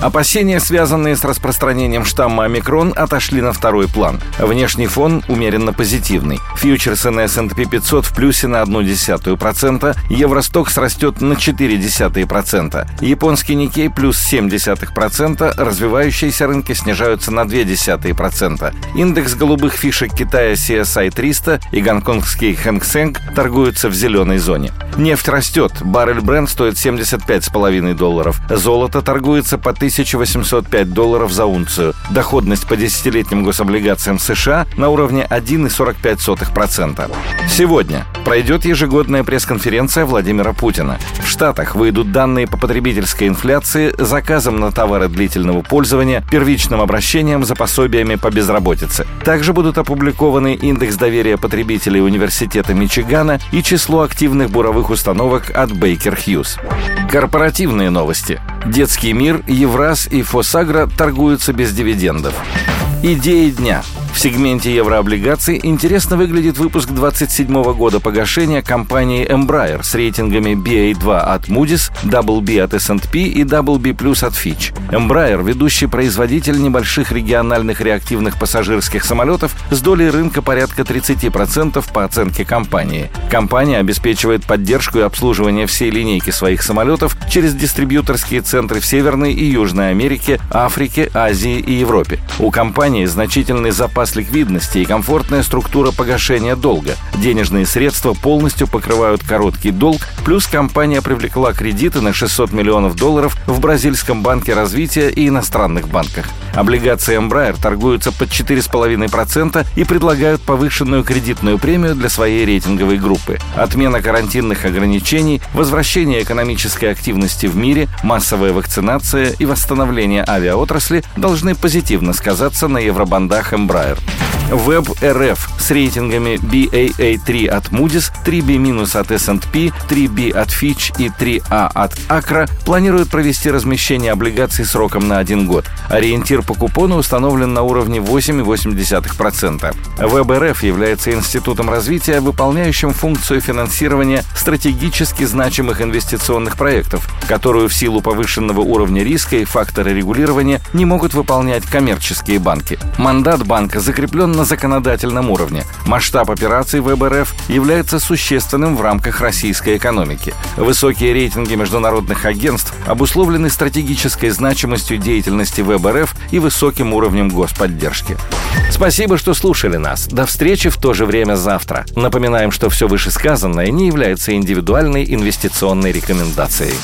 Опасения, связанные с распространением штамма омикрон, отошли на второй план. Внешний фон умеренно позитивный. Фьючерсы на S&P 500 в плюсе на 0,1%, Евростокс растет на 0,4%, японский Никей плюс 0,7%, развивающиеся рынки снижаются на 0,2%. Индекс голубых фишек Китая CSI 300 и гонконгский Хэнк Сэнк торгуются в зеленой зоне. Нефть растет, баррель бренд стоит 75,5 долларов, золото торгуется по 1000 1805 долларов за унцию. Доходность по десятилетним гособлигациям США на уровне 1,45%. Сегодня пройдет ежегодная пресс-конференция Владимира Путина. В Штатах выйдут данные по потребительской инфляции, заказам на товары длительного пользования, первичным обращениям за пособиями по безработице. Также будут опубликованы индекс доверия потребителей Университета Мичигана и число активных буровых установок от Baker Hughes. Корпоративные новости. Детский мир, Евраз и Фосагра торгуются без дивидендов. Идеи дня – в сегменте еврооблигаций интересно выглядит выпуск 27 года погашения компании Embraer с рейтингами BA2 от Moody's, BB от S&P и Plus от Fitch. Embraer – ведущий производитель небольших региональных реактивных пассажирских самолетов с долей рынка порядка 30% по оценке компании. Компания обеспечивает поддержку и обслуживание всей линейки своих самолетов через дистрибьюторские центры в Северной и Южной Америке, Африке, Азии и Европе. У компании значительный запас запас ликвидности и комфортная структура погашения долга. Денежные средства полностью покрывают короткий долг, плюс компания привлекла кредиты на 600 миллионов долларов в Бразильском банке развития и иностранных банках. Облигации Embraer торгуются под 4,5% и предлагают повышенную кредитную премию для своей рейтинговой группы. Отмена карантинных ограничений, возвращение экономической активности в мире, массовая вакцинация и восстановление авиаотрасли должны позитивно сказаться на евробандах Embraer. Web RF с рейтингами BAA3 от Moody's, 3B- от S&P, 3B от Fitch и 3A от Acra планируют провести размещение облигаций сроком на один год. Ориентир по купону установлен на уровне 8,8%. WebRF является институтом развития, выполняющим функцию финансирования стратегически значимых инвестиционных проектов, которую в силу повышенного уровня риска и фактора регулирования не могут выполнять коммерческие банки. Мандат банка закреплен на законодательном уровне. Масштаб операций ВБРФ является существенным в рамках российской экономики. Высокие рейтинги международных агентств обусловлены стратегической значимостью деятельности ВБРФ и высоким уровнем господдержки. Спасибо, что слушали нас. До встречи в то же время завтра. Напоминаем, что все вышесказанное не является индивидуальной инвестиционной рекомендацией.